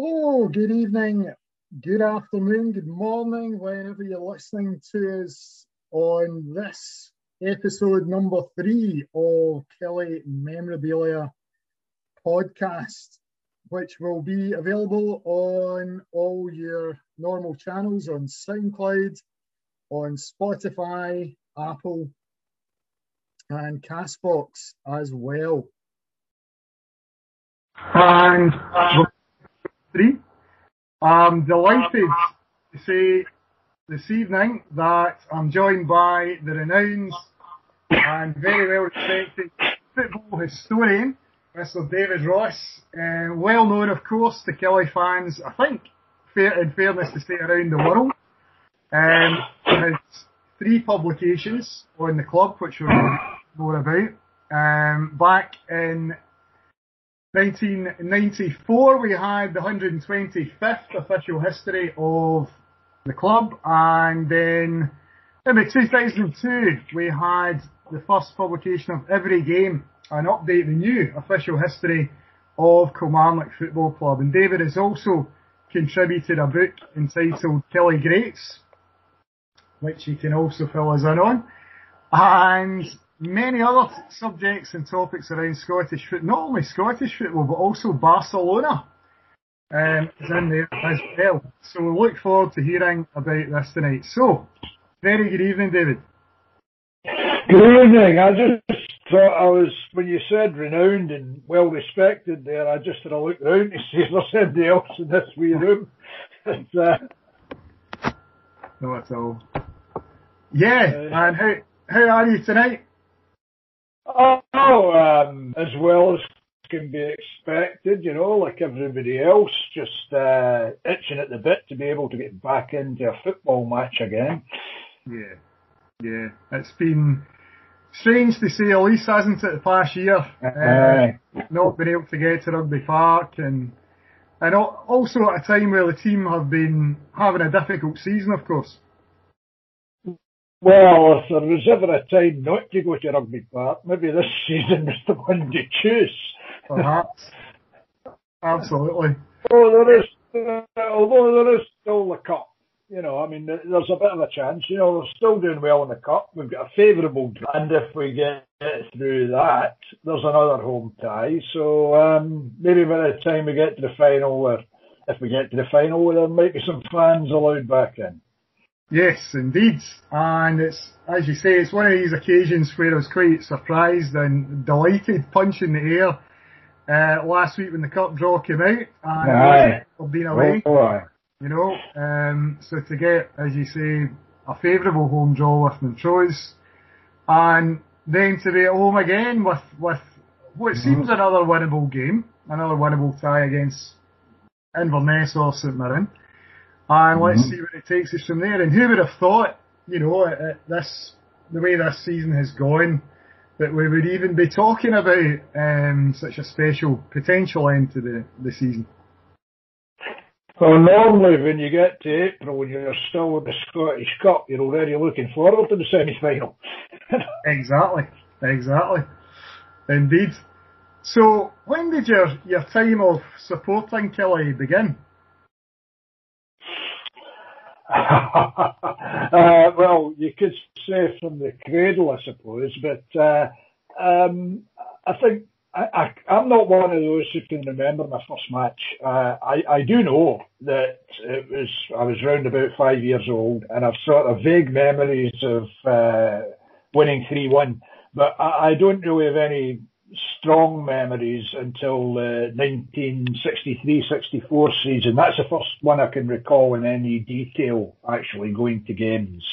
Oh, good evening, good afternoon, good morning, whenever you're listening to us on this episode number three of Killie Memorabilia podcast, which will be available on all your normal channels on SoundCloud, on Spotify, Apple, and Castbox as well. And three. I'm delighted to say this evening that I'm joined by the renowned and very well respected football historian, Mr. David Ross, uh, well known, of course, to Killie fans, I think, fair, in fairness to say, around the world. Um, has three publications on the club, which we'll more about. Um, back in 1994, we had the 125th official history of the club, and then in 2002, we had the first publication of every game, an update, the new official history of Kilmarnock Football Club. And David has also contributed a book entitled Killie Greats, which he can also fill us in on. And many other subjects and topics around Scottish football, not only Scottish football, but also Barcelona um, is in there as well. So we look forward to hearing about this tonight. So, very good evening, David. Good evening. I just thought I was, when you said renowned and well respected there, I just had a look around to see if there's anybody else in this wee room. It's, uh, no, at all. Yeah, uh, and how, how are you tonight? Oh, um, as well as can be expected, you know, like everybody else, just uh, itching at the bit to be able to get back into a football match again. Yeah, yeah, it's been strange to say the least, hasn't it, the past year? Uh, not been able to get to Rugby Park and and also at a time where the team have been having a difficult season, of course. Well, if there was ever a time not to go to Rugby Park, maybe this season was the one to choose. Perhaps. Absolutely. Oh, there is, uh, although there is still the cup, you know, I mean, there's a bit of a chance. You know, we're still doing well in the cup. We've got a favourable, and if we get through that, there's another home tie. So um, maybe by the time we get to the final, or if we get to the final, there might be some fans allowed back in. Yes, indeed. And it's, as you say, it's one of these occasions where I was quite surprised and delighted, punching the air uh, last week when the cup draw came out. And Aye. I've been away. Oh, you know, um, so to get, as you say, a favourable home draw with Montrose, and then to be at home again with, with what mm-hmm. seems another winnable game, another winnable tie against Inverness or St Mirren. And mm-hmm. let's see where it takes us from there. And who would have thought, you know, this, the way this season has gone, that we would even be talking about um, such a special potential end to the, the season. Well, normally when you get to April and you're still with the Scottish Cup, you're already looking forward to the semi-final. exactly, exactly, indeed. So, when did your your time of supporting Killie begin? Uh, well, you could say from the cradle, I suppose, but uh, um, I think I, am not one of those who can remember my first match. Uh, I, I do know that it was I was round about five years old, and I've sort of vague memories of uh, winning three one, but I, I don't really have any strong memories until the 1963-64 season. That's the first one I can recall in any detail actually going to games.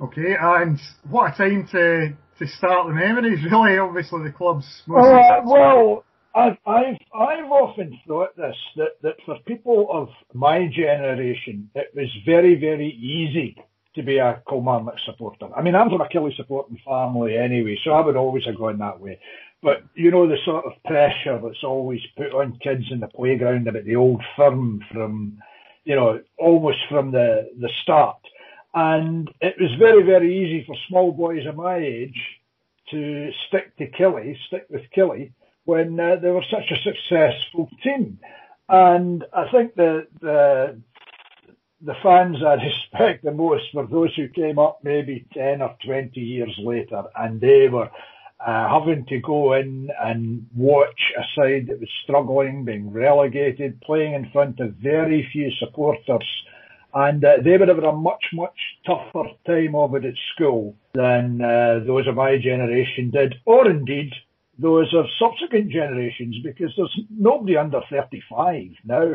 Okay, and what a time to to start the memories, really. Obviously, the club's most. Uh, well, I've, I've I've often thought this that that for people of my generation, it was very very easy to be a Kilmarnock supporter. I mean, I'm from a Killie supporting family anyway, so I would always have gone that way. But you know the sort of pressure that's always put on kids in the playground about the old firm from, you know, almost from the the start. And it was very very easy for small boys of my age to stick to Killie, stick with Killie, when uh, they were such a successful team. And I think the, the the fans I respect the most were those who came up maybe 10 or 20 years later and they were uh, having to go in and watch a side that was struggling, being relegated, playing in front of very few supporters. And uh, they would have had a much, much tougher time of it at school than uh, those of my generation did, or indeed those of subsequent generations, because there's nobody under 35 now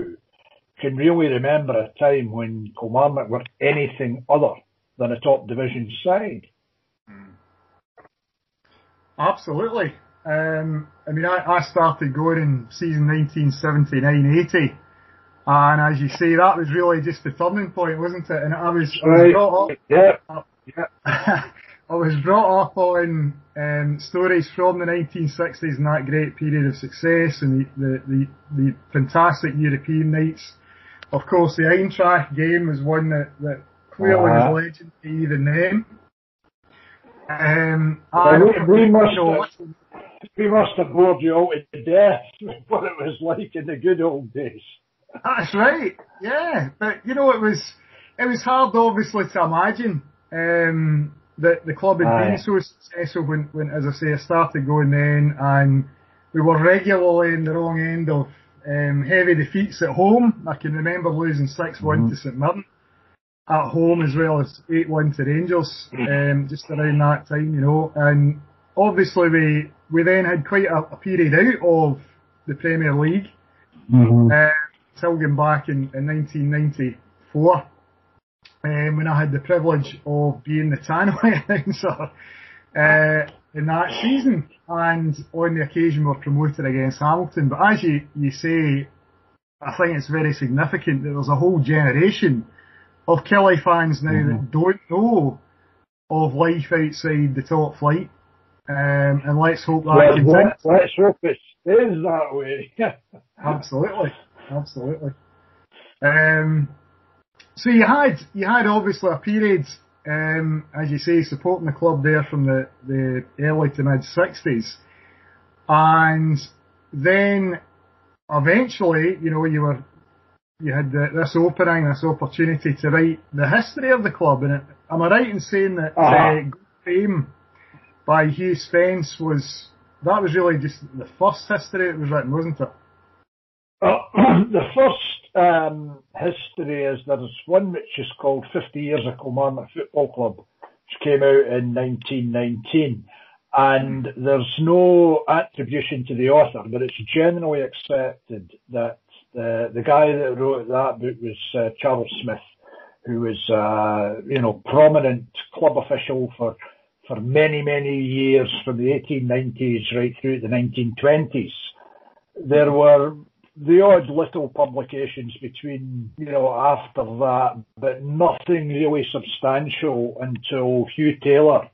can really remember a time when Kilmarnock were anything other than a top division side. Absolutely. Um, I mean, I, I started going in season 1979-80. And as you say, that was really just the turning point, wasn't it? And I was, I was brought up, yeah, yeah. I was brought up on um, stories from the 1960s and that great period of success and the, the, the, the fantastic European nights. Of course, the Eintracht game was one that, that clearly uh-huh. was legendary even then. Um, well, we, we, must have, we must have bored you out to death with what it was like in the good old days. That's right. Yeah, but you know it was it was hard, obviously, to imagine um, that the club had Aye. been so successful when, when, as I say, I started going then, and we were regularly in the wrong end of um, heavy defeats at home. I can remember losing 6-1 mm-hmm. to St Mirren at home as well as 8-1 to Rangers, um, just around that time, you know. And obviously we, we then had quite a, a period out of the Premier League, mm-hmm. uh, till going back in, in 1994, um, when I had the privilege of being the Tannoy announcer. Uh, in that season, and on the occasion were promoted against Hamilton. But as you, you say, I think it's very significant that there's a whole generation of Killie fans now mm-hmm. that don't know of life outside the top flight. Um, and let's hope that well, continues. Let's hope it stays that way. absolutely, absolutely. Um, so you had you had obviously a period um, as you say, supporting the club there from the, the early to mid 60s. And then eventually, you know, you were, you had the, this opening, this opportunity to write the history of the club. And it, am I right in saying that uh-huh. uh, Fame by Hugh Spence was, that was really just the first history it was written, wasn't it? Uh, the first um, history is there's one which is called 50 Years of Kilmarnock Football Club, which came out in 1919. And there's no attribution to the author, but it's generally accepted that the, the guy that wrote that book was uh, Charles Smith, who was, uh, you know, prominent club official for, for many, many years from the 1890s right through the 1920s. There were the odd little publications between, you know, after that, but nothing really substantial until Hugh Taylor,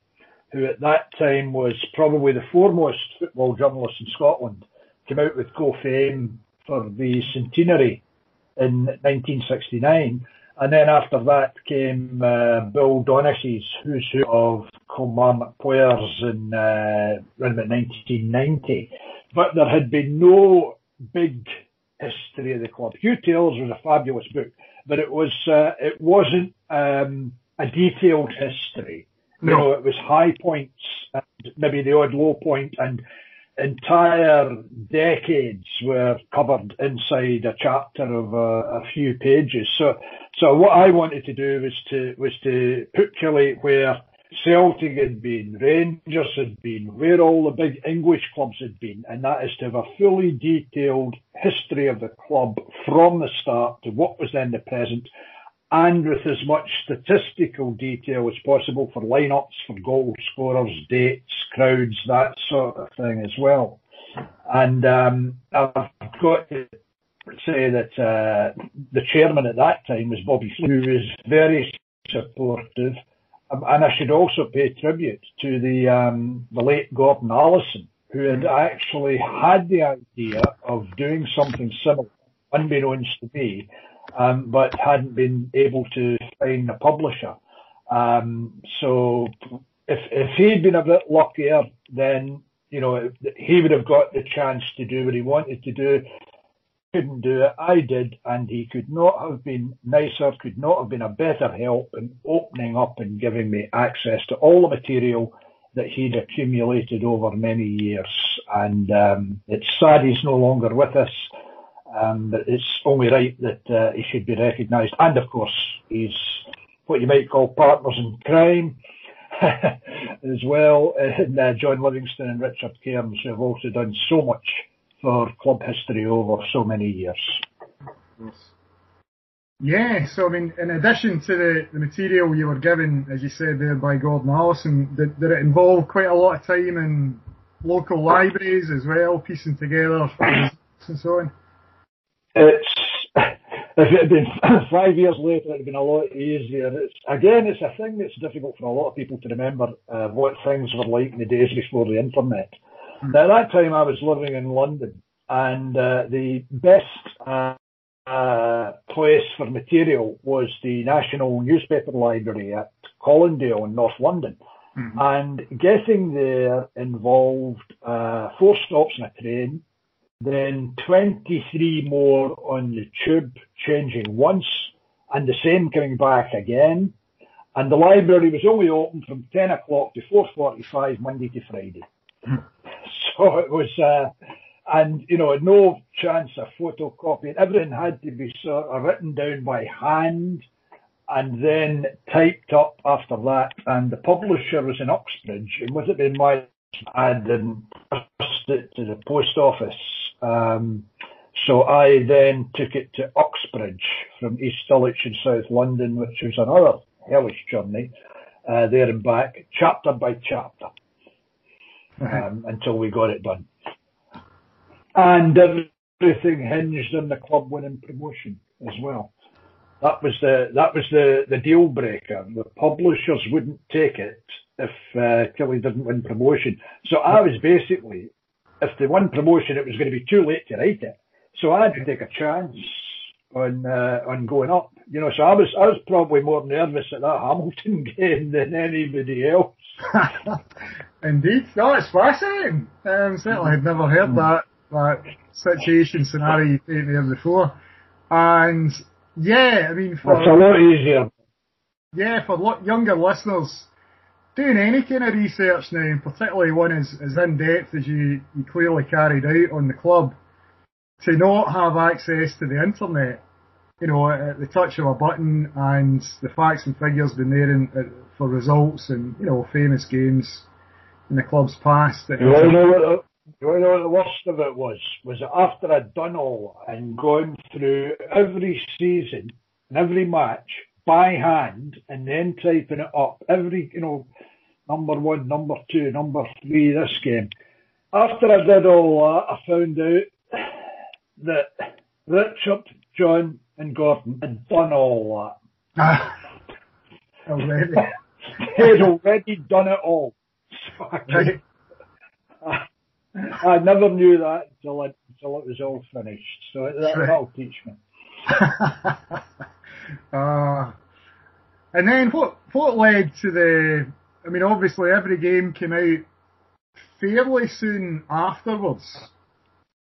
who at that time was probably the foremost football journalist in Scotland, came out with Go Fame for the centenary in 1969. And then after that came uh, Bill Donaghy's Who's Who of Kilmarnock players in uh, around about 1990. But there had been no big history of the club. Hugh Taylor's was a fabulous book, but it was uh, it wasn't um, a detailed history. No. You know, it was high points, and maybe the odd low point, and entire decades were covered inside a chapter of a, a few pages. So, so what I wanted to do was to was to put Killie where Celtic had been, Rangers had been, where all the big English clubs had been, and that is to have a fully detailed history of the club from the start to what was then the present, and with as much statistical detail as possible for lineups, for goal scorers, dates, crowds, that sort of thing as well. And um, I've got to say that uh, the chairman at that time was Bobby, who was very supportive and I should also pay tribute to the um, the late Gordon Allison, who had actually had the idea of doing something similar, unbeknownst to me, um, but hadn't been able to find a publisher. Um, so if if he'd been a bit luckier, then you know, he would have got the chance to do what he wanted to do. Couldn't do it. I did, and he could not have been nicer, could not have been a better help in opening up and giving me access to all the material that he'd accumulated over many years. And um, it's sad he's no longer with us, um, but it's only right that uh, he should be recognised. And of course, he's what you might call partners in crime. as well, and uh, John Livingston and Richard Cairns, who have also done so much for club history over so many years. Yeah, so I mean, in addition to the, the material you were given, as you said there by Gordon Allison, did, did it involve quite a lot of time in local libraries as well, piecing together and so on? It's if it had been five years later, it'd have been a lot easier. It's, again, it's a thing that's difficult for a lot of people to remember uh, what things were like in the days before the internet. Mm. Now, at that time, I was living in London, and uh, the best uh, uh, place for material was the National Newspaper Library at Colindale in North London. Mm-hmm. And getting there involved uh, four stops on a train, then 23 more on the tube, changing once, and the same coming back again. And the library was only open from 10 o'clock to 4.45 Monday to Friday. Mm. So it was, uh, and you know, no chance of photocopying. Everything had to be sort of written down by hand and then typed up after that. And the publisher was in Uxbridge, and with it being my, I then passed it to the post office um, so I then took it to Uxbridge from East Dulwich in South London, which was another hellish journey uh, there and back, chapter by chapter, um, until we got it done. And everything hinged on the club winning promotion as well. That was the that was the, the deal breaker. The publishers wouldn't take it if uh, Killie didn't win promotion. So I was basically if they won promotion, it was going to be too late to write it. So I had to take a chance on uh, on going up. You know, so I was I was probably more nervous at that Hamilton game than anybody else. Indeed, no, it's fascinating. Um, certainly, I've never heard that that situation scenario you painted there before. And yeah, I mean, for it's a lot easier. Yeah, for younger listeners, doing any kind of research now, and particularly one as, as in depth as you, you clearly carried out on the club, to not have access to the internet, you know, at the touch of a button and the facts and figures been there in, uh, for results and, you know, famous games in the club's past. You want to know what the, you want to know what the worst of it was? Was that after I'd done all and gone through every season and every match by hand and then typing it up every, you know, number one, number two, number three this game. After I did all that, I found out that Richard, John, and Gordon had done all that. Ah. already. They'd already done it all. I, I, never knew that until it, until it was all finished. So that, that'll teach me. uh, and then what what led to the I mean, obviously every game came out fairly soon afterwards.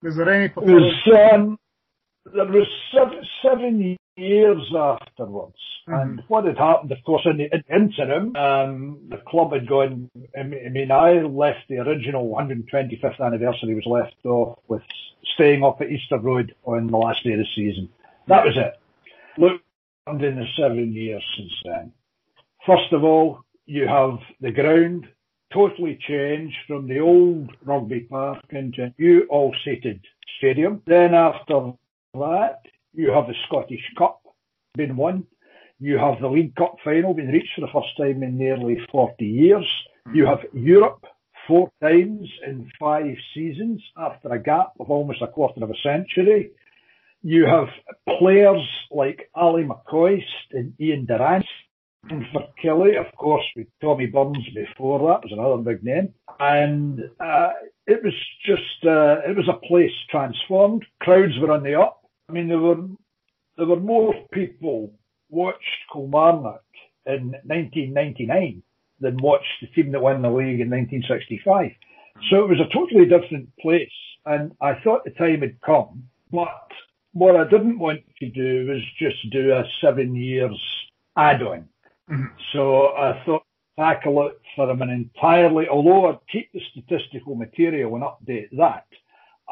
Was there any particular... was, um, there was seven, seven years afterwards. Mm-hmm. And what had happened, of course, in the interim, um, the club had gone, I mean, I left the original 125th anniversary was left off with staying up at Easter Road on the last day of the season. That was it. Look, in the seven years since then. First of all, you have the ground totally changed from the old rugby park into a new all-seated stadium. Then after that, you have the Scottish Cup been won. You have the League Cup final being reached for the first time in nearly 40 years. You have Europe four times in five seasons after a gap of almost a quarter of a century. You have players like Ally McCoist and Ian Durrant and for Killie, of course, with Tommy Burns before that was another big name. And uh, it was just, uh, it was a place transformed. Crowds were on the up. I mean, there were, there were more people watched Kilmarnock in 1999 than watched the team that won the league in 1965. So it was a totally different place. And I thought the time had come, but what I didn't want to do was just do a seven years add-on. Mm-hmm. So I thought tackle it from an entirely, although I'd keep the statistical material and update that,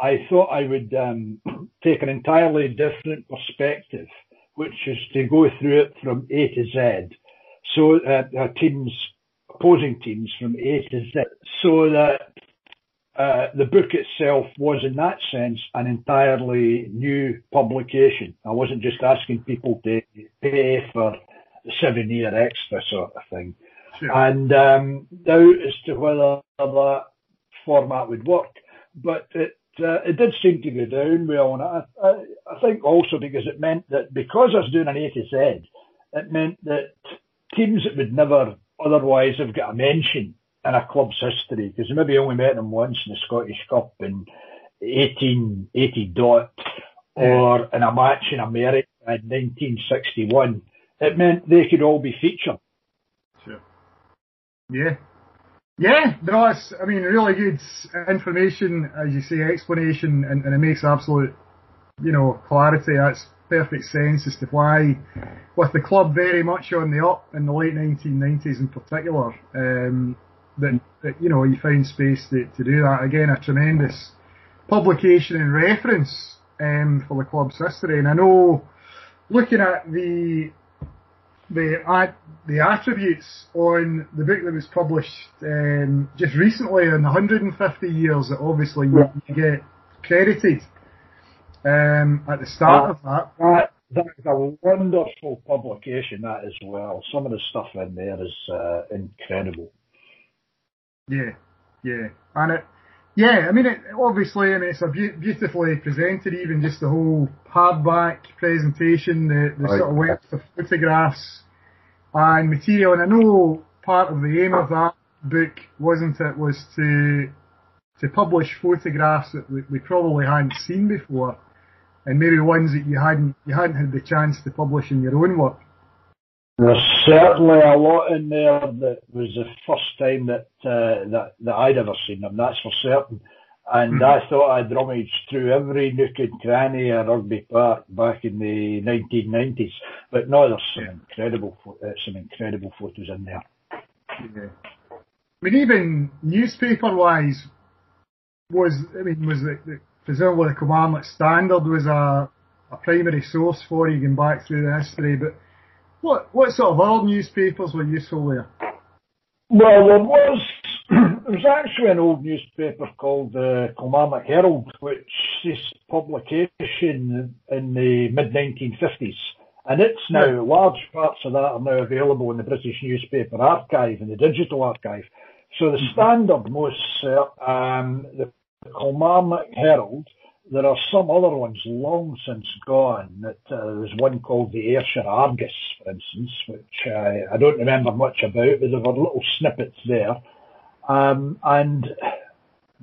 I thought I would um, take an entirely different perspective, which is to go through it from A to Z. So uh, uh, teams, opposing teams from A to Z, so that uh, the book itself was in that sense an entirely new publication. I wasn't just asking people to pay for seven year extra sort of thing. Sure. And um, doubt as to whether that format would work. But it uh, it did seem to go down well, and I, I, I think also because it meant that because I was doing an A to Z, it meant that teams that would never otherwise have got a mention in a club's history, because maybe only met them once in the Scottish Cup in 1880 dot, or in a match in America in 1961, it meant they could all be featured. Sure. Yeah. Yeah, no, it's, I mean, really good information, as you say, explanation, and, and it makes absolute, you know, clarity. That's perfect sense as to why, with the club very much on the up in the late 1990s in particular, um, that, that, you know, you find space to, to do that. Again, a tremendous publication and reference um, for the club's history. And I know, looking at the the the attributes on the book that was published um, just recently in 150 years that obviously you, you get credited um, at the start of that. That that is a wonderful publication that as well. Some of the stuff in there is uh, incredible. Yeah, yeah, and it. Yeah, I mean, it, obviously, I mean, it's a be- beautifully presented, even just the whole hardback presentation, the, the sort of wealth of photographs and material. And I know part of the aim of that book wasn't it was to to publish photographs that we, we probably hadn't seen before, and maybe ones that you hadn't you hadn't had the chance to publish in your own work. There's certainly a lot in there that was the first time that uh, that that I'd ever seen them. That's for certain. And mm. I thought I'd rummaged through every nook and cranny of Rugby Park back in the 1990s. But no, there's some incredible, uh, some incredible photos in there. Yeah. I mean, even newspaper-wise, was I mean, was the, the presumably the Kilmarnock Standard was a a primary source for you going back through the history. But what what sort of old newspapers were useful there? Well, there was there was actually an old newspaper called the uh, Kilmarnock Herald, which ceased publication in the mid 1950s, and it's now large parts of that are now available in the British Newspaper Archive and the Digital Archive. So the mm-hmm. standard most uh, um, the Kilmarnock Herald. There are some other ones long since gone. That uh, there's one called the Ayrshire Argus, for instance, which uh, I don't remember much about, but there were little snippets there. Um, and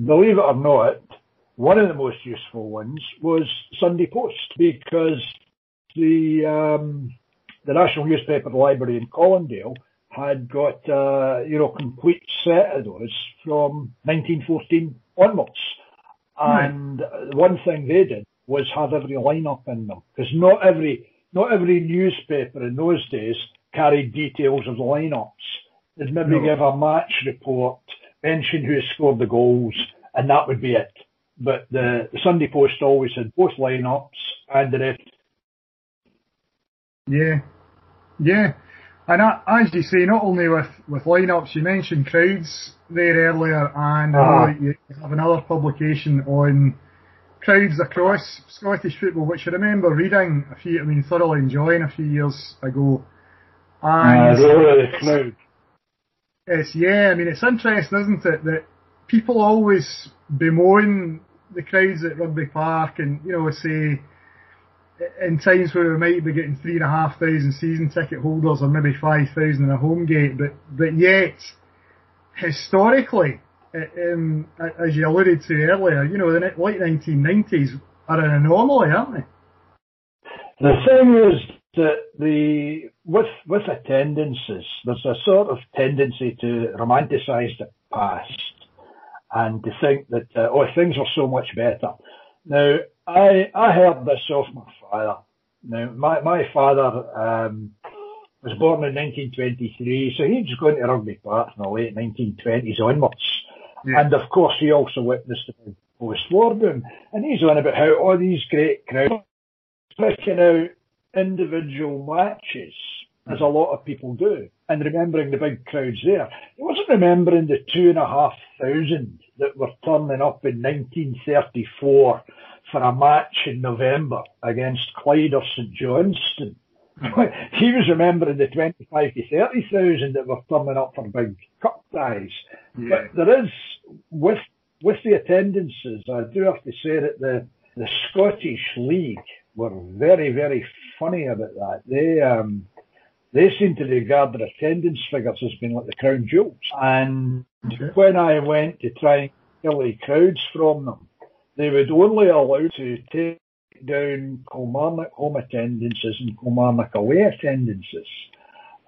believe it or not, one of the most useful ones was Sunday Post because the um, the National Newspaper Library in Colindale had got uh, you know complete set of those from 1914 onwards. And one thing they did was have every lineup in them because not every not every newspaper in those days carried details of the lineups. They'd maybe no. give a match report, mention who scored the goals, and that would be it. But the, the Sunday Post always had both lineups and the rest. Yeah, yeah. And as you say, not only with, with lineups, you mentioned crowds there earlier, and uh-huh. you have another publication on crowds across Scottish football, which I remember reading a few, I mean, thoroughly enjoying a few years ago. And uh, really, the crowd. It's, yeah, I mean, it's interesting, isn't it, that people always bemoan the crowds at Rugby Park and, you know, say, in times where we might be getting three and a half thousand season ticket holders or maybe five thousand in a home gate, but, but yet, historically, um, as you alluded to earlier, you know, the late 1990s are an anomaly, aren't they? The thing is, that the with with attendances, there's a sort of tendency to romanticise the past, and to think that uh, oh things are so much better. Now I I heard this off my father. Now my my father um, was born in 1923, so he was going to Rugby Park in the late 1920s onwards, yeah. and of course he also witnessed the post-war boom, and he's on about how all these great crowds picking out individual matches as a lot of people do, and remembering the big crowds there. He wasn't remembering the two and a half thousand that were turning up in 1934 for a match in November against Clyde or St Johnstone. Hmm. he was remembering the 25 to 30,000 that were turning up for big cup ties. Yeah. But there is, with, with the attendances, I do have to say that the, the Scottish League were very, very funny about that. They, um, they seem to regard their attendance figures as being like the crown jewels. And okay. when I went to try and kill the crowds from them, they would only allow to take down Kilmarnock home attendances and Kilmarnock away attendances.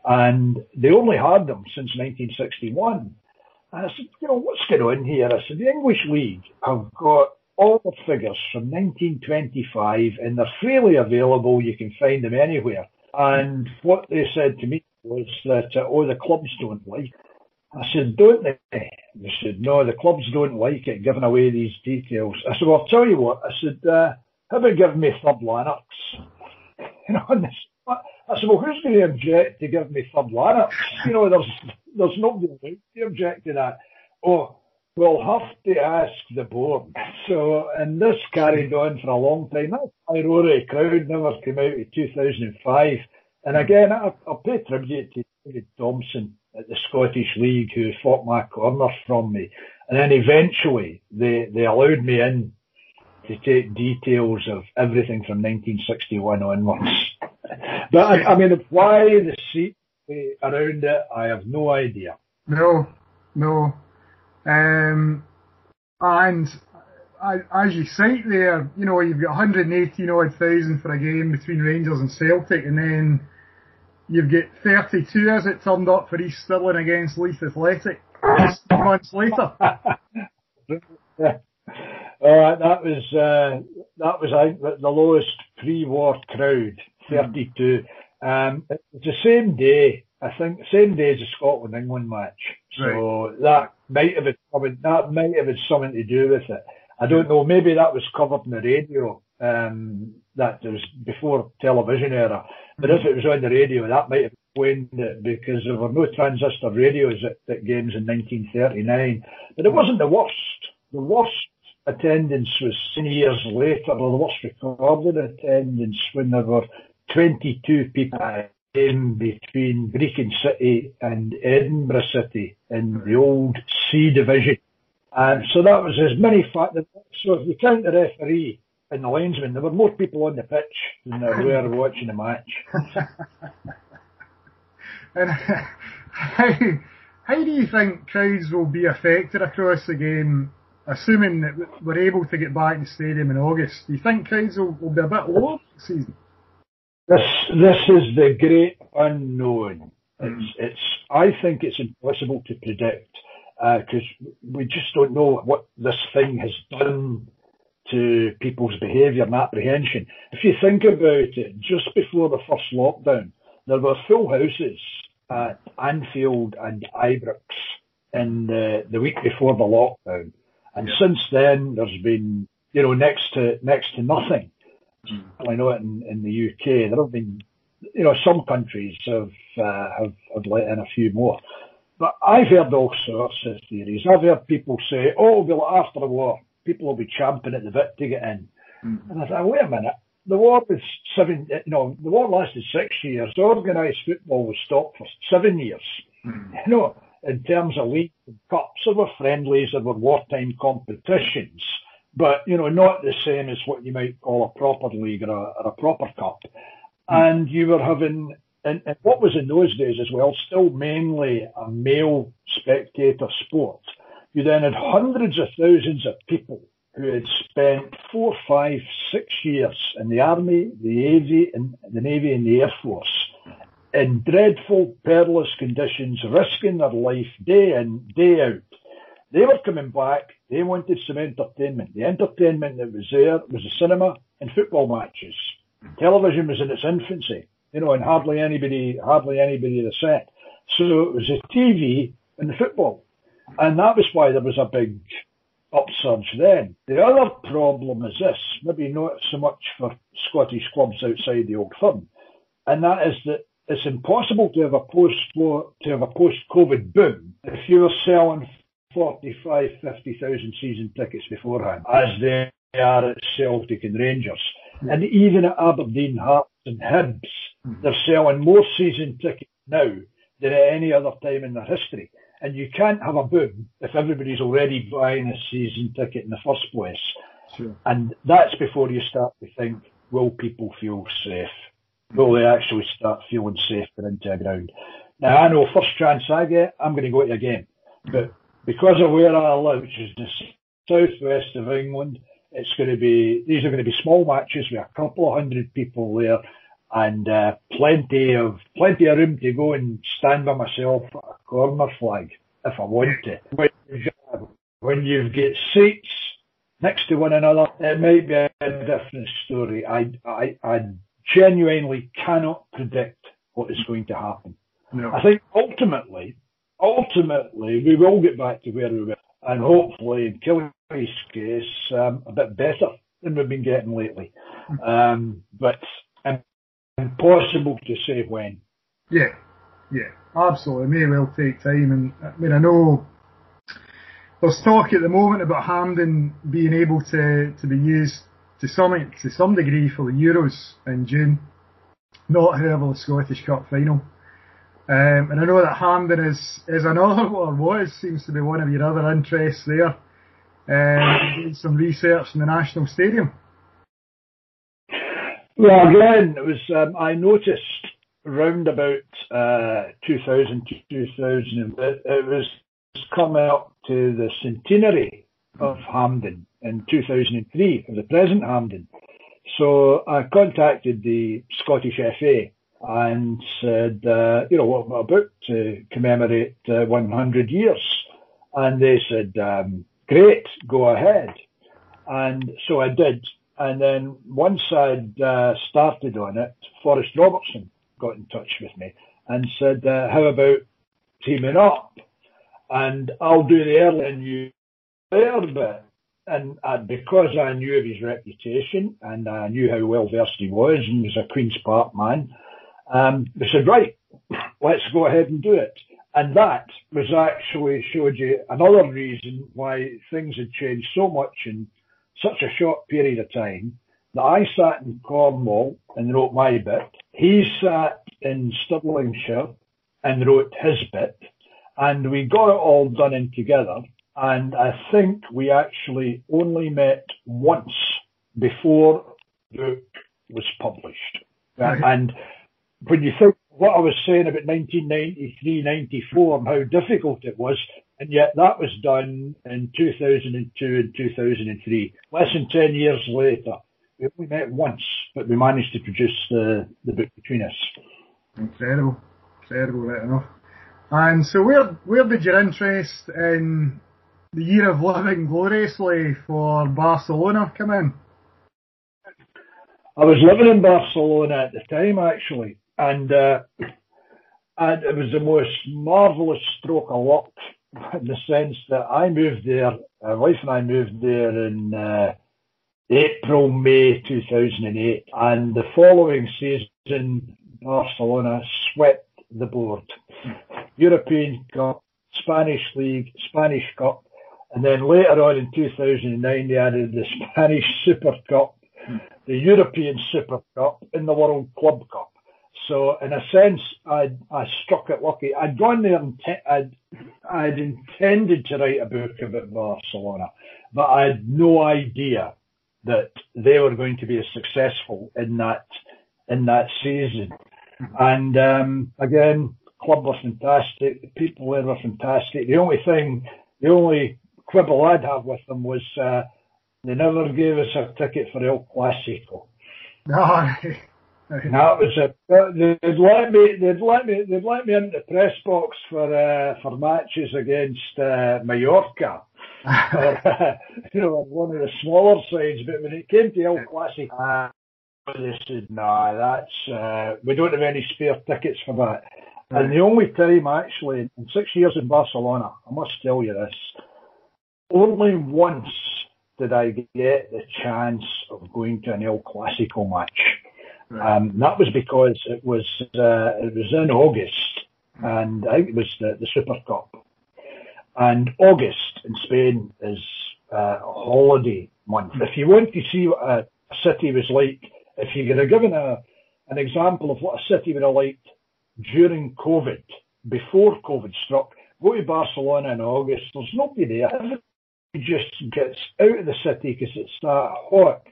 And they only had them since 1961. And I said, you know, what's going on here? I said, the English League have got all the figures from 1925 and they're freely available. You can find them anywhere. And what they said to me was that, uh, oh, the clubs don't like. I said, don't they? They said, no, the clubs don't like it, giving away these details. I said, well, I'll tell you what. I said, uh, how about giving me third Lanarks? You know, and I said, well, who's going to object to give me third Lanarks? You know, there's, there's nobody to object to that. Oh, we'll have to ask the board. So, and this carried on for a long time. That Aurora crowd never came out in 2005. And again, I'll pay tribute to David Thompson at the Scottish League who fought my corner from me. And then eventually they, they allowed me in to take details of everything from 1961 onwards. but I, I mean, why the seat around it, I have no idea. No, no. Um, and as you cite there, you know, you've got 118 odd thousand for a game between Rangers and Celtic, and then you've got 32 as it turned up for East Stirling against Leith Athletic just months later. All right, that was uh, that was I think the lowest pre-war crowd, 32. Um, it's the same day, I think, same day as the Scotland England match. So right. that might have been that might have had something to do with it. I don't know. Maybe that was covered in the radio. Um, that was before television era. But mm-hmm. if it was on the radio, that might have explained it because there were no transistor radios at, at games in 1939. But it wasn't the worst. The worst attendance was years later, or the worst recorded attendance when there were 22 people in between Brechin City and Edinburgh City in the old C division. And so that was as many factors. So if you count the referee and the linesman, there were more people on the pitch than there were watching the match. and how, how do you think crowds will be affected across the game, assuming that we're able to get back to the stadium in August? Do you think crowds will, will be a bit lower this season? This this is the great unknown. Mm. It's it's. I think it's impossible to predict because uh, we just don't know what this thing has done to people's behaviour and apprehension. If you think about it, just before the first lockdown, there were full houses at Anfield and Ibrox in the, the week before the lockdown, and yeah. since then there's been you know next to next to nothing. Mm. I know it in, in the UK. There have been, you know, some countries have, uh, have, have let in a few more. But I've heard all sorts of theories. I've heard people say, oh, well, after the war, people will be champing at the bit to get in. Mm. And I thought, wait a minute. The war was seven, you know, the war lasted six years. Organised football was stopped for seven years. Mm. You know, in terms of leagues and cups, there were friendlies, there were wartime competitions but you know, not the same as what you might call a proper league or a, or a proper cup. Mm. And you were having, and, and, what was in those days as well, still mainly a male spectator sport. You then had hundreds of thousands of people who had spent four, five, six years in the army, the navy, and the navy and the air force in dreadful, perilous conditions, risking their life day in, day out They were coming back. They wanted some entertainment. The entertainment that was there was the cinema and football matches. Television was in its infancy, you know, and hardly anybody, hardly anybody had set. So it was the TV and the football. And that was why there was a big upsurge then. The other problem is this, maybe not so much for Scottish clubs outside the old firm, and that is that it's impossible to have a post to have a post COVID boom if you're selling 45, 50,000 season tickets beforehand, as they are at Celtic and Rangers. Hmm. And even at Aberdeen, Hearts and Hibs, hmm. they're selling more season tickets now than at any other time in their history. And you can't have a boom if everybody's already buying a season ticket in the first place. Sure. And that's before you start to think, will people feel safe? Hmm. Will they actually start feeling safe going into a ground? Now I know first chance I get, I'm going to go to a game. But because of where I live, which is the southwest of England, it's going to be, these are going to be small matches with a couple of hundred people there and uh, plenty of plenty of room to go and stand by myself at a corner flag if I want to. When you've got seats next to one another, it might be a different story. I I, I genuinely cannot predict what is going to happen. No. I think ultimately, ultimately, we will get back to where we were, and hopefully, in Killie's case, um, a bit better than we've been getting lately. Hmm. Um, but impossible to say when. Yeah, yeah, absolutely. It may well take time, and I mean, I know there's talk at the moment about Hampden being able to, to be used to some to some degree for the Euros in June, not however the Scottish Cup final. Um, and I know that Hampden is is another one or was seems to be one of your other interests there. Um, some research in the National Stadium. Well, again, it was. Um, I noticed round about uh, 2000 to 2000, it, it was coming up to the centenary of Hampden in 2003 of the present Hampden. So I contacted the Scottish FA and said, uh, you know, what about to commemorate uh, 100 years? And they said, um, great, go ahead. And so I did. And then once I'd uh, started on it, Forrest Robertson got in touch with me and said, uh, how about teaming up? And I'll do the early and you there bit. And uh, because I knew of his reputation and I knew how well versed he was and he was a Queen's Park man, um, they said, right, let's go ahead and do it. And that was actually showed you another reason why things had changed so much in such a short period of time that I sat in Cornwall and wrote my bit. He sat in Stirlingshire and wrote his bit. And we got it all done in together. And I think we actually only met once before the book was published. Right. And when you think what I was saying about 1993, 94 and how difficult it was, and yet that was done in 2002 and 2003. Less than 10 years later, we only met once, but we managed to produce the, the book between us. Incredible. Incredible, right enough. And so where, where did your interest in the year of living gloriously for Barcelona come in? I was living in Barcelona at the time actually, and, uh, and it was the most marvellous stroke of luck in the sense that I moved there, my wife and I moved there in uh, April, May 2008, and the following season, Barcelona swept the board. European Cup, Spanish League, Spanish Cup, and then later on in 2009 they added the Spanish Super Cup, the European Super Cup, and the World Club Cup. So in a sense, I I struck it lucky. I'd gone there and te- I'd I'd intended to write a book about Barcelona, but I had no idea that they were going to be as successful in that in that season. And um, again, club was fantastic. The people there were fantastic. The only thing, the only quibble I'd have with them was uh, they never gave us a ticket for El Clasico. No, And that was it. They'd let me, they'd let me, they'd let me into the press box for uh, for matches against uh, Mallorca, or, uh, you know, one of the smaller sides. But when it came to El Clasico, uh, they said, "Nah, that's uh, we don't have any spare tickets for that." And the only time, actually, in six years in Barcelona, I must tell you this, only once did I get the chance of going to an El Clasico match. Um, that was because it was uh, it was in August, and I think it was the, the Super Cup. And August in Spain is uh, a holiday month. If you want to see what a, a city was like, if you could have given a an example of what a city would have liked during COVID, before COVID struck, go to Barcelona in August. There's nobody there. Everybody just gets out of the city because it's that hot.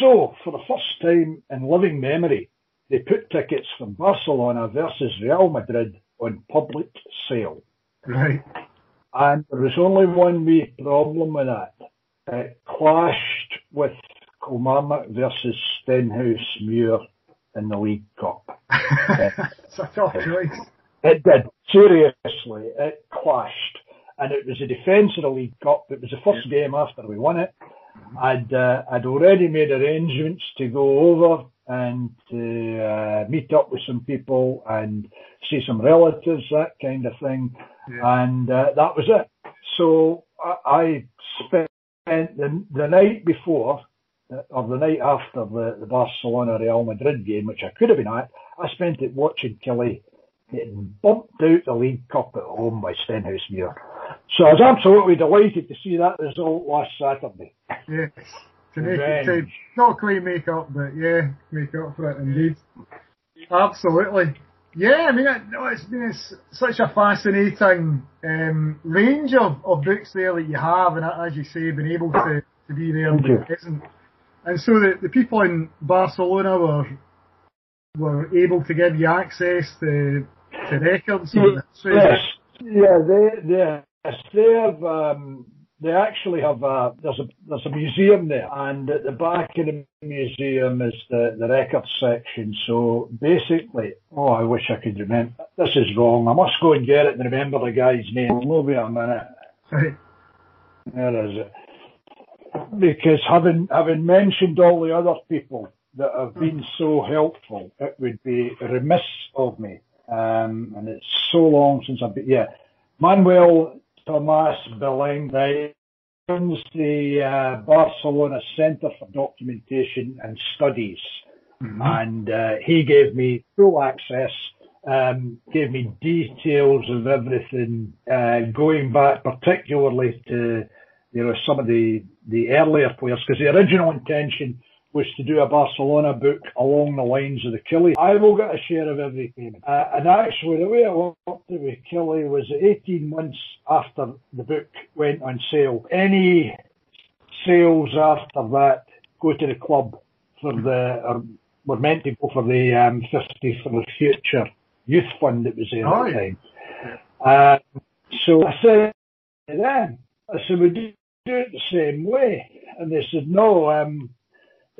So, for the first time in living memory, they put tickets for Barcelona versus Real Madrid on public sale. Right. And there was only one wee problem with that. It clashed with Kilmarnock versus Stenhousemuir in the League Cup. it's a tough choice. It did. Seriously, it clashed. And it was a defence of the League Cup. It was the first game after we won it. I'd uh, I'd already made arrangements to go over and to uh, meet up with some people and see some relatives, that kind of thing, yeah. and uh, that was it. So I, I spent the, the night before uh, or the night after the, the Barcelona Real Madrid game, which I could have been at, I spent it watching Killie getting bumped out the League Cup at home by Stenhousemuir. So I was absolutely delighted to see that result last Saturday. Yes. To make it, to not quite make up, but yeah, make up for it indeed. Absolutely. Yeah, I mean, it, no, it's been a, such a fascinating um, range of, of books there that you have, and as you say, been able to, to be there and present. And so the, the people in Barcelona were were able to give you access to to records. Yes, yeah, they they they have um, they actually have a there's a there's a museum there, and at the back of the museum is the the record section. So basically, oh, I wish I could remember. This is wrong. I must go and get it and remember the guy's name. Will be a minute. Where is it? Because having having mentioned all the other people that have been so helpful, it would be remiss of me. Um, and it's so long since I've been, yeah. Manuel Tomas Beleng runs the uh, Barcelona Centre for Documentation and Studies. Mm-hmm. And uh, he gave me full access, um, gave me details of everything, uh, going back particularly to you know some of the the earlier players, because the original intention was to do a Barcelona book along the lines of the Killie. I will get a share of every payment. Uh, and actually, the way I worked with Killie was 18 months after the book went on sale. Any sales after that go to the club for the, or were meant to go for the um, 50 for the Future Youth Fund that was there oh, at the time. Uh, so I said to them, I said, we do it the same way. And they said, no, um,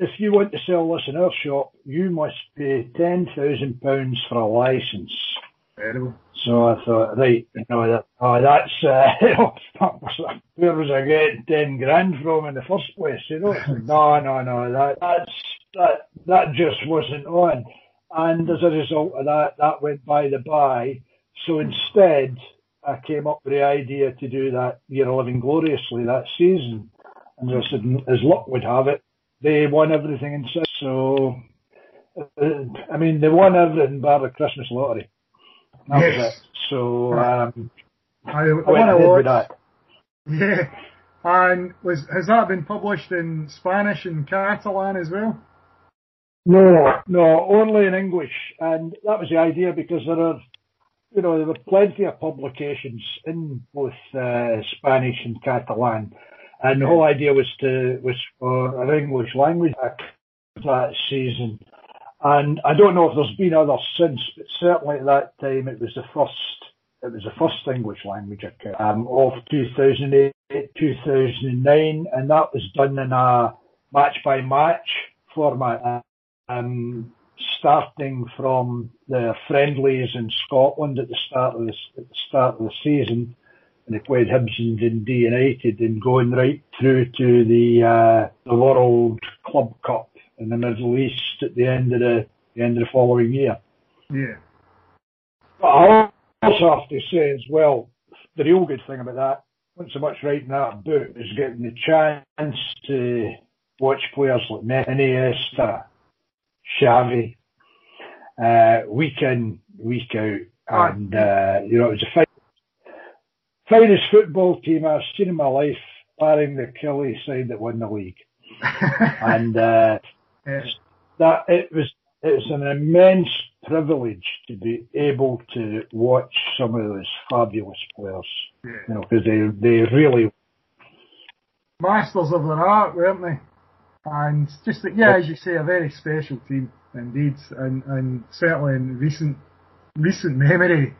if you want to sell this in our shop, you must pay ten thousand pounds for a license. Incredible. So I thought, right, you know, that, oh, that's, uh, where was I getting 10 grand from in the first place, you know? no, no, no, that, that's, that, that just wasn't on. And as a result of that, that went by the by. So instead, I came up with the idea to do that Year Living Gloriously that season. And I said, as luck would have it, they won everything in six. So, uh, I mean, they won everything bar the Christmas lottery. That yes. was it. So, um, I, I, I went ahead with that. Yeah. And was has that been published in Spanish and Catalan as well? No, no, only in English. And that was the idea because there are, you know, there were plenty of publications in both uh, Spanish and Catalan. And the whole idea was to was for an English language that season. And I don't know if there's been others since, but certainly at that time it was the first it was the first English language account um, of 2008, 2009, and that was done in a match by match format. Um, starting from the friendlies in Scotland at the start of the, at the start of the season, and they played Hibs and Dundee United, and going right through to the uh, the World Club Cup in the Middle East at the end of the, the end of the following year. Yeah. But I also have to say as well, the real good thing about that, not so much writing that book, is getting the chance to watch players like Iniesta, Xavi, uh, week in, week out, and uh, you know it was a the finest football team I've seen in my life, barring the Killie side that won the league, and uh, yeah. that it was it was an immense privilege to be able to watch some of those fabulous players. Yeah. You know, because they they really masters of their art, weren't they? And just yeah, as you say, a very special team indeed, and and certainly in recent recent memory,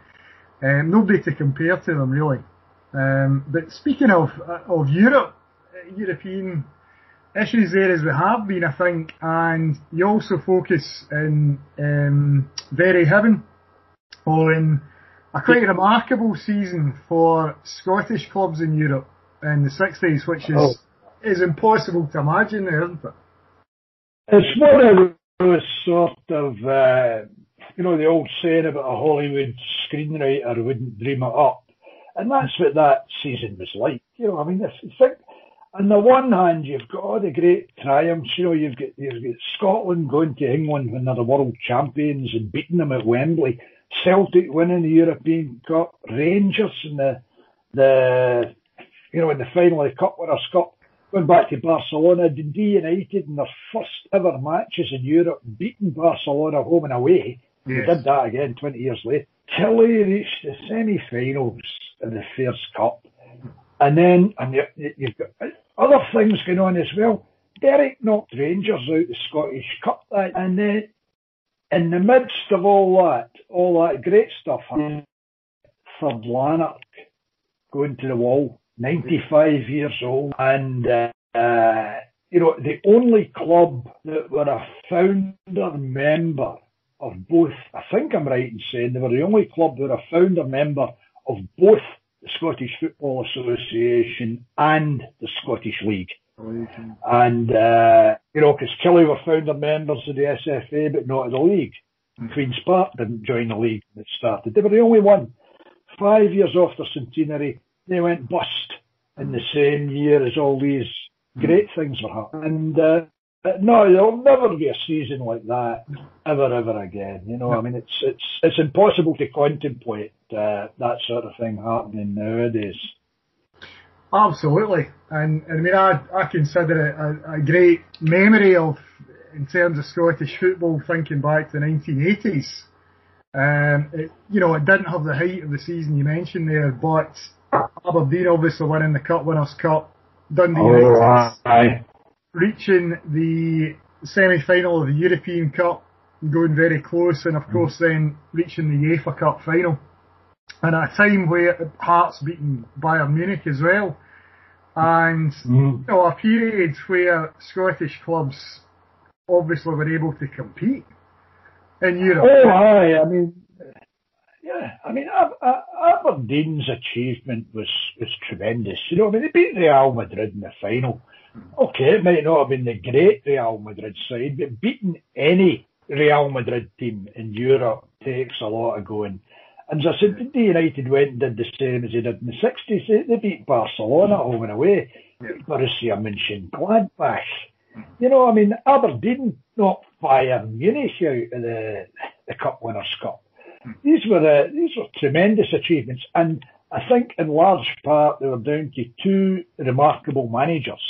um, nobody to compare to them really. Um, but speaking of of Europe, European issues there as we have been, I think, and you also focus in um, Very Heaven on a quite remarkable season for Scottish clubs in Europe in the 60s, which is oh. is impossible to imagine, isn't it? It's one of those sort of, uh, you know, the old saying about a Hollywood screenwriter wouldn't dream it up. And that's what that season was like. You know, I mean, think on the one hand, you've got all the great triumphs. You know, you've got, you've got Scotland going to England when they're the world champions and beating them at Wembley. Celtic winning the European Cup. Rangers in the the you know in the final of the Cup Winners' Cup. Going back to Barcelona, Dundee United in their first ever matches in Europe, beating Barcelona home and away. Yes. They did that again 20 years later. Killie reached the semi-finals in the Fairs Cup. And then, and you, you've got other things going on as well. Berwick knocked Rangers out the Scottish Cup, that, and then in the midst of all that, all that great stuff, Third Lanark going to the wall, 95 years old, and uh, you know the only club that were a founder member of both. I think I'm right in saying they were the only club that were a founder member of both the Scottish Football Association and the Scottish League. And, uh, you know, because Killie were founder members of the SFA, but not of the league. Mm. Queen's Park didn't join the league when it started. They were the only one. Five years after centenary, they went bust in the same year as all these great mm. things were happening. And, uh, no, there'll never be a season like that ever, ever again. You know, I mean, it's it's it's impossible to contemplate uh, that sort of thing happening nowadays. Absolutely, and, and I mean, I I consider it a, a great memory of in terms of Scottish football, thinking back to the 1980s. Um, it, you know, it didn't have the height of the season you mentioned there, but Aberdeen obviously winning the Cup Winners' Cup, Dundee oh, United. Aye reaching the semi-final of the European Cup, going very close, and of mm. course then reaching the UEFA Cup final. And at a time where Hearts beating Bayern Munich as well, and mm. you know a period where Scottish clubs obviously were able to compete in Europe. Oh, aye. I mean, yeah. I mean, Aberdeen's achievement was was tremendous. You know, I mean, they beat Real Madrid in the final. Okay, it might not have been the great Real Madrid side, but beating any Real Madrid team in Europe takes a lot of going. And as I said, the United went and did the same as they did in the 60s. They, beat Barcelona home and away. Yeah. Borussia Mönchengladbach. You know, I mean, Aberdeen knocked Bayern Munich out of the, the Cup Winners' Cup. These were uh, these were tremendous achievements, and I think in large part they were down to two remarkable managers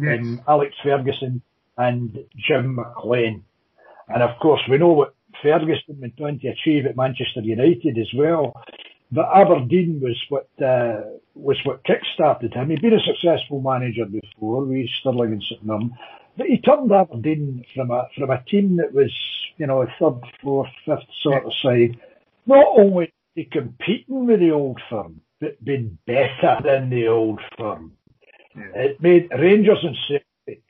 yes. Alex Ferguson and Jim McLean. And of course, we know what Ferguson went on to achieve at Manchester United as well. But Aberdeen was what uh, was what kick-started him. He'd been a successful manager before with Stirling and St Mirren, but he turned Aberdeen from a from a team that was you know a third, fourth, fifth sort of side, not only competing with the old firm, but being better than the old firm. Yeah. It made Rangers and Celtic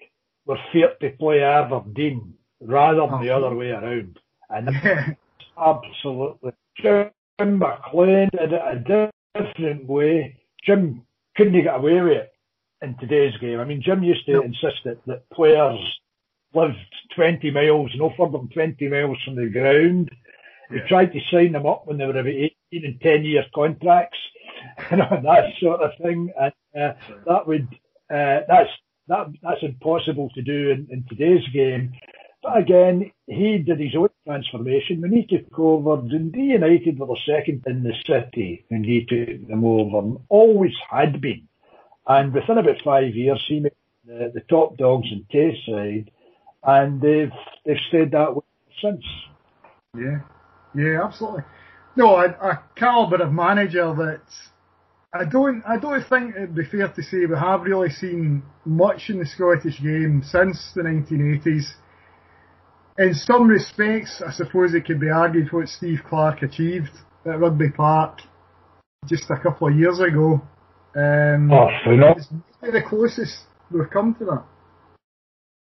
were feared to play Aberdeen rather than the other way around. And absolutely Jim McLean in a different way. Jim couldn't get away with it in today's game. I mean, Jim used to no. insist that, that players lived 20 miles, no further than 20 miles from the ground. Yeah. He tried to sign them up when they were about 18 and 10 year contracts, you know, that sort of thing. And uh, that would, uh, that's, that, that's impossible to do in, in today's game. But again, he did his own transformation. When he took over, Dundee United were the second in the city when he took them over, and always had been. And within about five years, he made the, the top dogs in Tayside, and they've they've stayed that way since. Yeah, yeah, absolutely. No, a, a caliber of manager that I don't I don't think it'd be fair to say we have really seen much in the Scottish game since the 1980s in some respects, I suppose it could be argued what Steve Clarke achieved at Rugby Park just a couple of years ago. Um, oh, It's the closest we've come to that.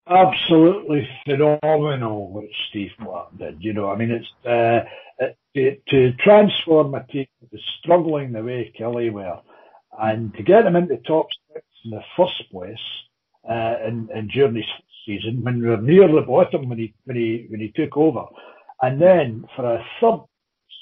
Absolutely phenomenal what Steve Clarke did. You know, I mean, it's uh, to, to transform a team that was struggling the way Killie were, and to get them into top six in the first place, uh, in, in during his season when we were near the bottom when he when he when he took over, and then for a sub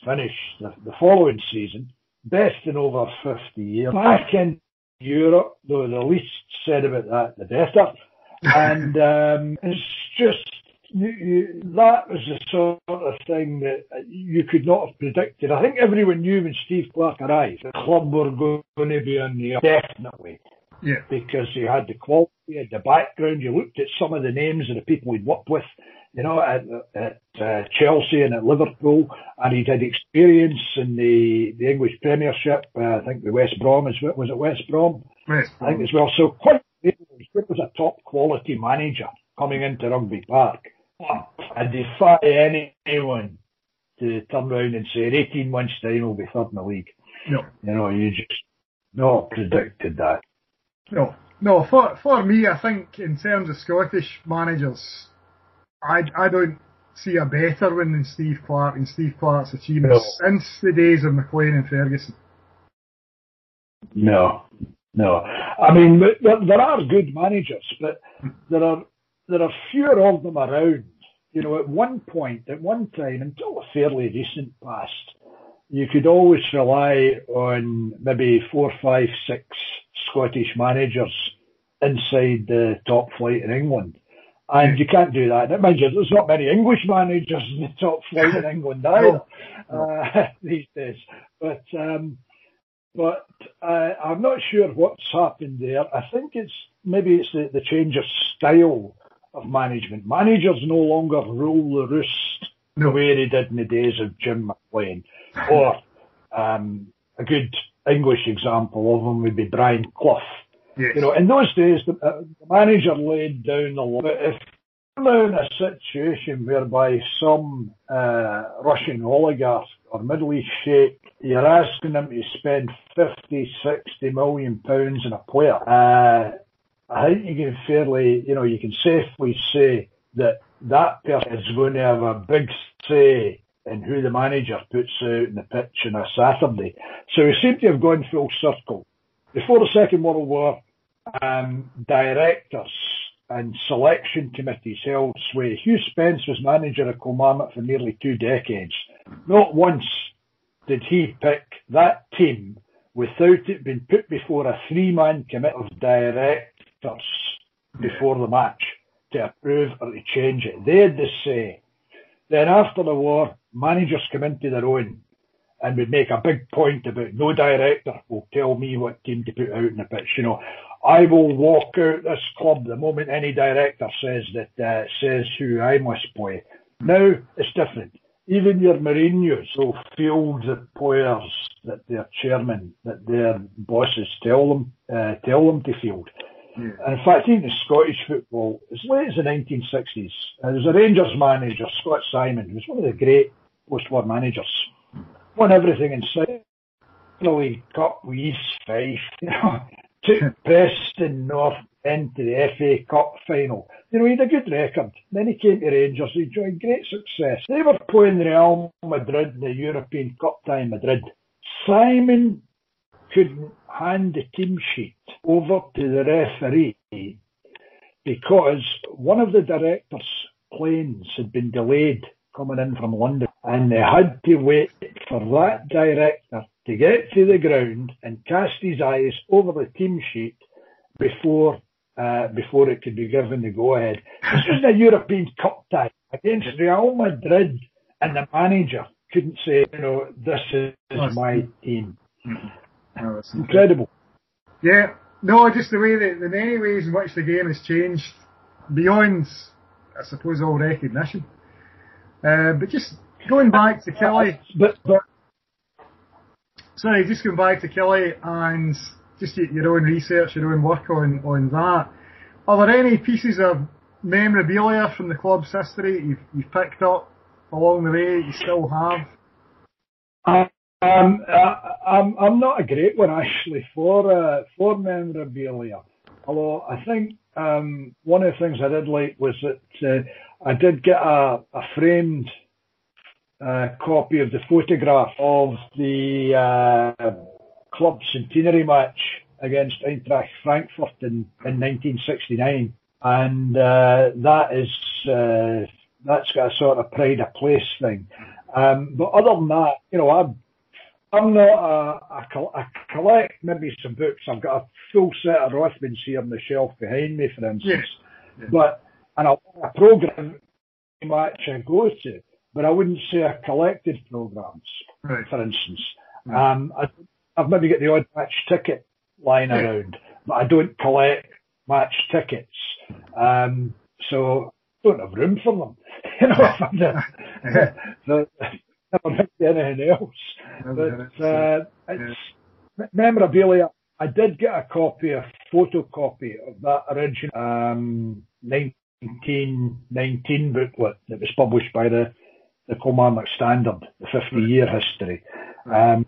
finish the, the following season, best in over 50 years. Back in Europe, though the least said about that, the better. and um, it's just you, you, that was the sort of thing that you could not have predicted. I think everyone knew when Steve Clarke arrived, the club were going to be on the definitely. Yeah. Because he had the quality, he had the background. You looked at some of the names of the people he'd worked with, you know, at, at uh, Chelsea and at Liverpool, and he'd had experience in the, the English Premiership. Uh, I think the West Brom is was it West Brom? West Brom. I think as well. So quite he was a top quality manager coming into Rugby Park. I defy anyone to turn around and say in 18 months' time we'll be third in the league. No. You know, you just not predicted that. No, no. For for me, I think in terms of Scottish managers, I I don't see a better one than Steve Clarke and Steve Clarke's achievements no. since the days of McLean and Ferguson. No, no. I mean, there, there are good managers, but there are there are fewer of them around. You know, at one point, at one time, until a fairly recent past, you could always rely on maybe four, five, six Scottish managers inside the top flight in England. And you can't do that. And mind you, there's not many English managers in the top flight in England either uh, these days. But um, but uh, I'm not sure what's happened there. I think it's maybe it's the, the change of style of management. Managers no longer rule the roost no. the way they did in the days of Jim McLean, or um, a good English example of him would be Brian Clough. Yes. You know, in those days, the, uh, the manager laid down the law. If you're in a situation whereby some uh, Russian oligarch or Middle East sheikh, you're asking them to spend 50, 60 million pounds on a player, uh, I think you can fairly, you know, you can safely say that that person is going to have a big say and who the manager puts out in the pitch on a Saturday. So we seem to have gone full circle. Before the Second World War, um, directors and selection committees held sway. Hugh Spence was manager of Kilmarnock for nearly two decades. Not once did he pick that team without it being put before a three-man committee of directors before the match to approve or to change it. They had the say. Then after the war, managers come into their own and would make a big point about no director will tell me what team to put out in the pitch. You know, I will walk out this club the moment any director says that uh, says who I must play. Now it's different. Even your Mourinho's will field the players that their chairman, that their bosses tell them uh, tell them to field. Yeah. And in fact, even in Scottish football, as late as the 1960s, uh, there was a Rangers manager, Scot Symon, who was one of the great post-war managers. Won everything in sight. League Cup East Fife, you know, took Preston North into the FA Cup final. You know, he had a good record. Then he came to Rangers, he enjoyed great success. They were playing Real Madrid in the European Cup in Madrid. Symon couldn't hand the team sheet over to the referee because one of the director's planes had been delayed coming in from London and they had to wait for that director to get to the ground and cast his eyes over the team sheet before uh, before it could be given the go ahead. This was a European Cup tie against Real Madrid and the manager couldn't say, you know, this is my team. Oh, incredible. Yeah, no, just the way that the many ways in which the game has changed beyond, I suppose, all recognition. Uh, but just going back to Killie, but, but sorry, just going back to Killie and just your own research, your own work on on that. Are there any pieces of memorabilia from the club's history you've, you've picked up along the way that you still have? Uh, um, I, I'm I'm not a great one actually for uh, for memorabilia. Although I think um, one of the things I did like was that uh, I did get a, a framed uh, copy of the photograph of the uh, club centenary match against Eintracht Frankfurt in, in 1969, and uh, that is uh, that's got a sort of pride of place thing. Um, but other than that, you know, I'm I'm not a, a, I collect maybe some books. I've got a full set of Rothmans here on the shelf behind me, for instance. Yes. Yeah. But and a, a program match I go to, but I wouldn't say I collected programs, right. for instance. Um, I, I've maybe got the odd match ticket lying yeah. around, but I don't collect match tickets. Um, so I don't have room for them. you know, the, never anything else. But uh, it's yeah. memorabilia. I did get a copy, a photocopy of that original um, 1919 booklet that was published by the the Kilmarnock Standard, the 50 year history. Um,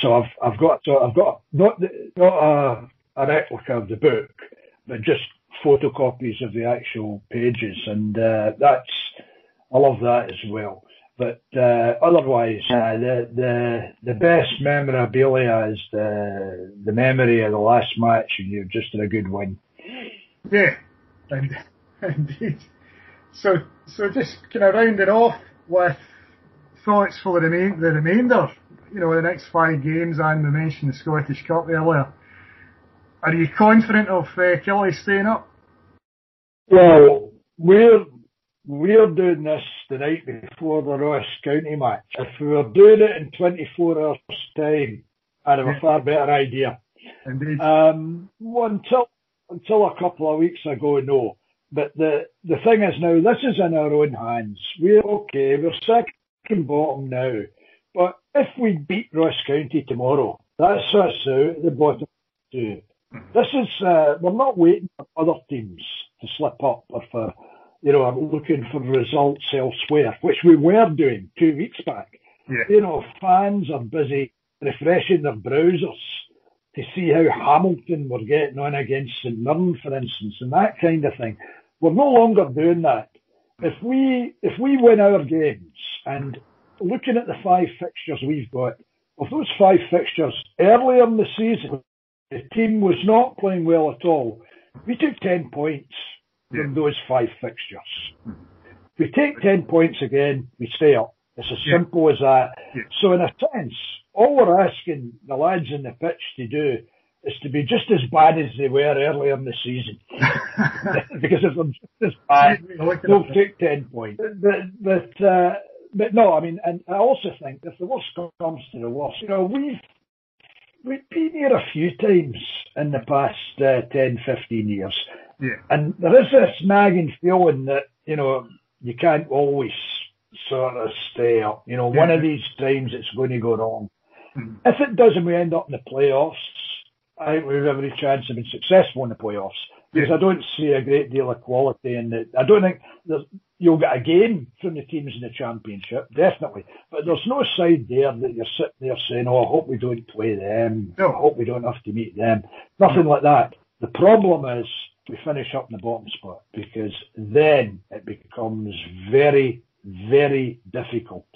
so I've I've got so I've got not the, not a, a replica of the book, but just photocopies of the actual pages, and uh, that's I love that as well. But uh, otherwise, uh, the the the best memorabilia is the the memory of the last match, and you've just had a good win. Yeah, indeed. So so just kind of round it off with thoughts for the, remain, the remainder. You know, the next five games, and we mentioned the Scottish Cup earlier. Are you confident of uh, Killie staying up? Well, we're we're doing this the night before the Ross County match. If we were doing it in 24 hours time, I'd have a far better idea. Indeed. Um, well, until until a couple of weeks ago, no. But the the thing is now, this is in our own hands. We're okay. We're second bottom now. But if we beat Ross County tomorrow, that's us out the bottom two. This is uh, we're not waiting for other teams to slip up or for you know, I'm looking for results elsewhere, which we were doing two weeks back. Yeah. You know, fans are busy refreshing their browsers to see how Hamilton were getting on against St Mirren, for instance, and that kind of thing. We're no longer doing that. If we if we win our games and looking at the five fixtures we've got, of those five fixtures earlier in the season, the team was not playing well at all. We took ten points from those five fixtures. If we take 10 points again, we stay up. It's as simple as that. So in a sense, all we're asking the lads in the pitch to do is to be just as bad as they were earlier in the season. because if they're just as bad, they'll take 10 points. But, but, uh, but no, I mean, and I also think if the worst comes to the worst, you know, we've, we've been here a few times in the past uh, 10, 15 years. Yeah. And there is this nagging feeling that, you know, you can't always sort of stay up. You know, yeah. one of these times it's going to go wrong. Mm-hmm. If it does and we end up in the playoffs, I think we have every chance of being successful in the playoffs. Because yeah. I don't see a great deal of quality in it. I don't think you'll get a game from the teams in the championship, definitely. But there's no side there that you're sitting there saying, "Oh, I hope we don't play them. No. I hope we don't have to meet them." Nothing no. like that. The problem is we finish up in the bottom spot because then it becomes very, very difficult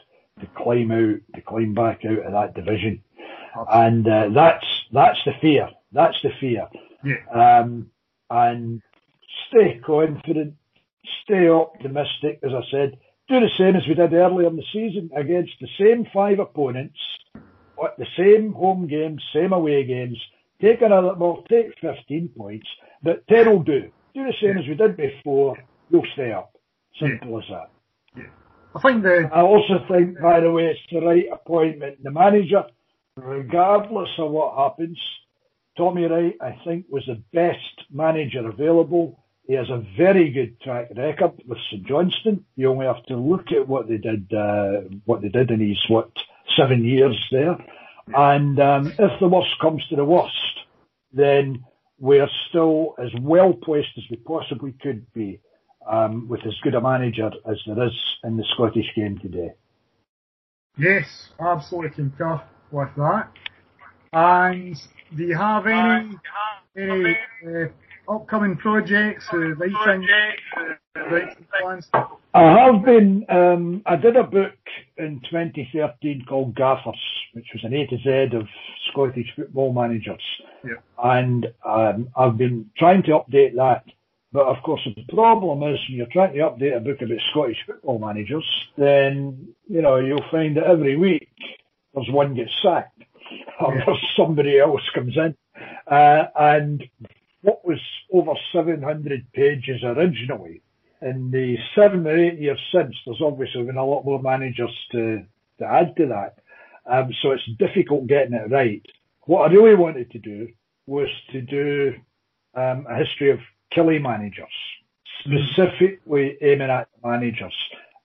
to climb out, to climb back out of that division. And uh, that's that's the fear. That's the fear. Yeah. Um, and stay confident, stay optimistic. As I said, do the same as we did earlier in the season against the same five opponents, the same home games, same away games. Take another, well, take 15 points, but 10 will do. Do the same as we did before. You'll stay up. Simple yeah. as that. Yeah. I think the. I also think, by the way, it's the right appointment. The manager, regardless of what happens, Tommy Wright, I think, was the best manager available. He has a very good track record with St Johnstone. You only have to look at what they did, uh, what they did in his what seven years there. And um, if the worst comes to the worst, then we're still as well placed as we possibly could be um, with as good a manager as there is in the Scottish game today. Yes, absolutely concur with that. And do you have any any uh, upcoming projects, uh, writing, writing plans? I have been. Um, I did a book in 2013 called Gaffers, which was an A to Z of Scottish football managers, yeah. and um, I've been trying to update that. But of course, the problem is when you're trying to update a book about Scottish football managers, then you know you'll find that every week there's one gets sacked or yeah. somebody else comes in, uh, and what was over 700 pages originally in the seven or eight years since, there's obviously been a lot more managers to, to add to that. Um, so it's difficult getting it right. What I really wanted to do was to do um, a history of Killie managers, specifically aiming at managers.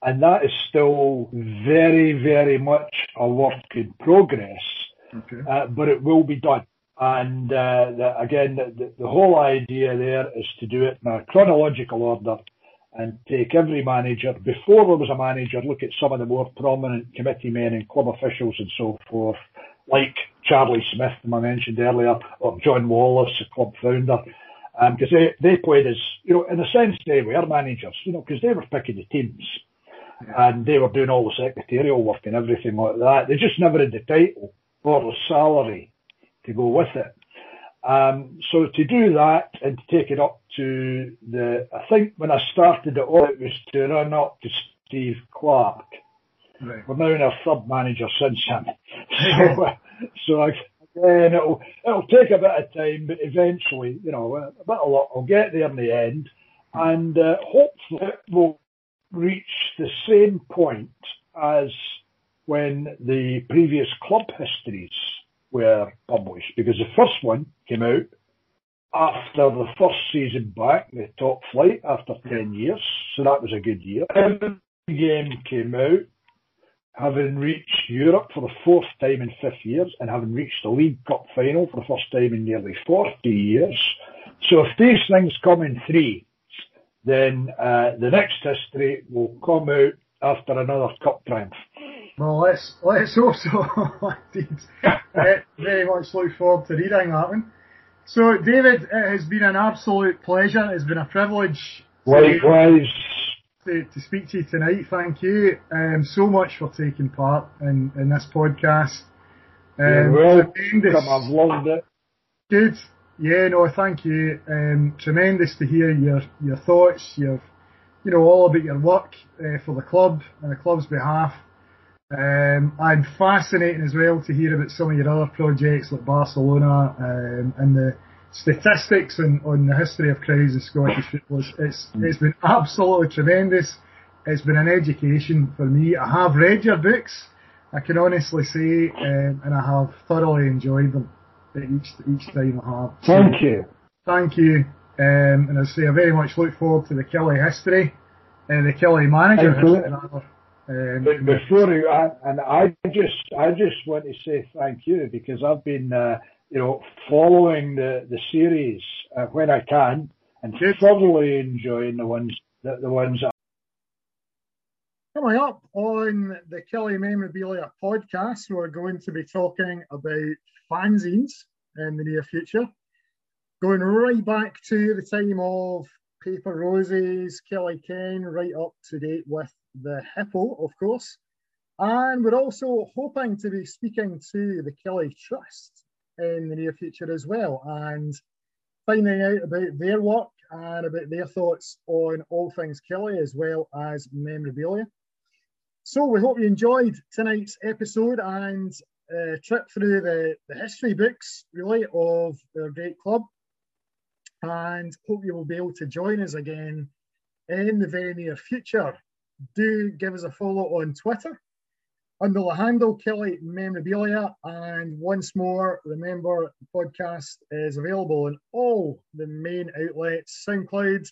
And that is still very, very much a work in progress, okay. uh, but it will be done. And uh, the, again, the, the whole idea there is to do it in a chronological order and take every manager, before there was a manager, look at some of the more prominent committee men and club officials and so forth, like Charlie Smith, whom I mentioned earlier, or John Wallace, the club founder, because um, they, they played as, you know, in a sense they were managers, you know, because they were picking the teams. Yeah. And they were doing all the secretarial work and everything like that. They just never had the title or the salary to go with it. Um, so to do that and to take it up to the, I think when I started it all, it was to run up to Steve Clarke. Right. We're now in our third manager since him. so, uh, so again, it'll, it'll take a bit of time, but eventually, you know, a bit of luck, I'll get there in the end. And uh, hopefully it will reach the same point as when the previous club histories were published because the first one came out after the first season back in the top flight after 10 years, so that was a good year. The game came out having reached Europe for the fourth time in 50 years and having reached the League Cup final for the first time in nearly 40 years. So if these things come in three, then uh, the next history will come out after another cup triumph. Well, let's let's also indeed very much look forward to reading that one. So, David, it has been an absolute pleasure. It's been a privilege. Likewise. To, to speak to you tonight. Thank you um, so much for taking part in, in this podcast. Um, You're welcome. I've loved it. Good. Yeah, no, thank you. Um, tremendous to hear your, your thoughts, your, you know, all about your work uh, for the club and the club's behalf. Um, and fascinating as well to hear about some of your other projects like Barcelona um, and the statistics and on the history of crowds in Scottish football. It's mm. it's been absolutely tremendous. It's been an education for me. I have read your books, I can honestly say, um, and I have thoroughly enjoyed them each each time I have. Thank you. Thank you. Um, and I say I very much look forward to the Killie history, and uh, the Killie manager. Um, but before you, I, and I just, I just want to say thank you because I've been, uh, you know, following the the series uh, when I can and thoroughly enjoying the ones that the ones. That Coming up on the Killie Memorabilia podcast, we're going to be talking about fanzines in the near future. going right back to the time of Paper Roses, Killie Kane, right up to date with the Hippo, of course. And we're also hoping to be speaking to the Killie Trust in the near future as well and finding out about their work and about their thoughts on all things Killie as well as memorabilia. So we hope you enjoyed tonight's episode and uh, trip through the, the history books really of our great club and hope you will be able to join us again in the very near future. Do give us a follow on Twitter under the handle Killie Memorabilia. And once more, remember the podcast is available on all the main outlets SoundCloud,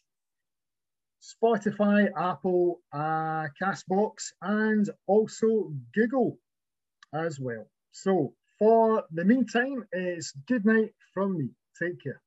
Spotify, Apple, uh, Castbox, and also Google as well. So for the meantime, it's good night from me. Take care.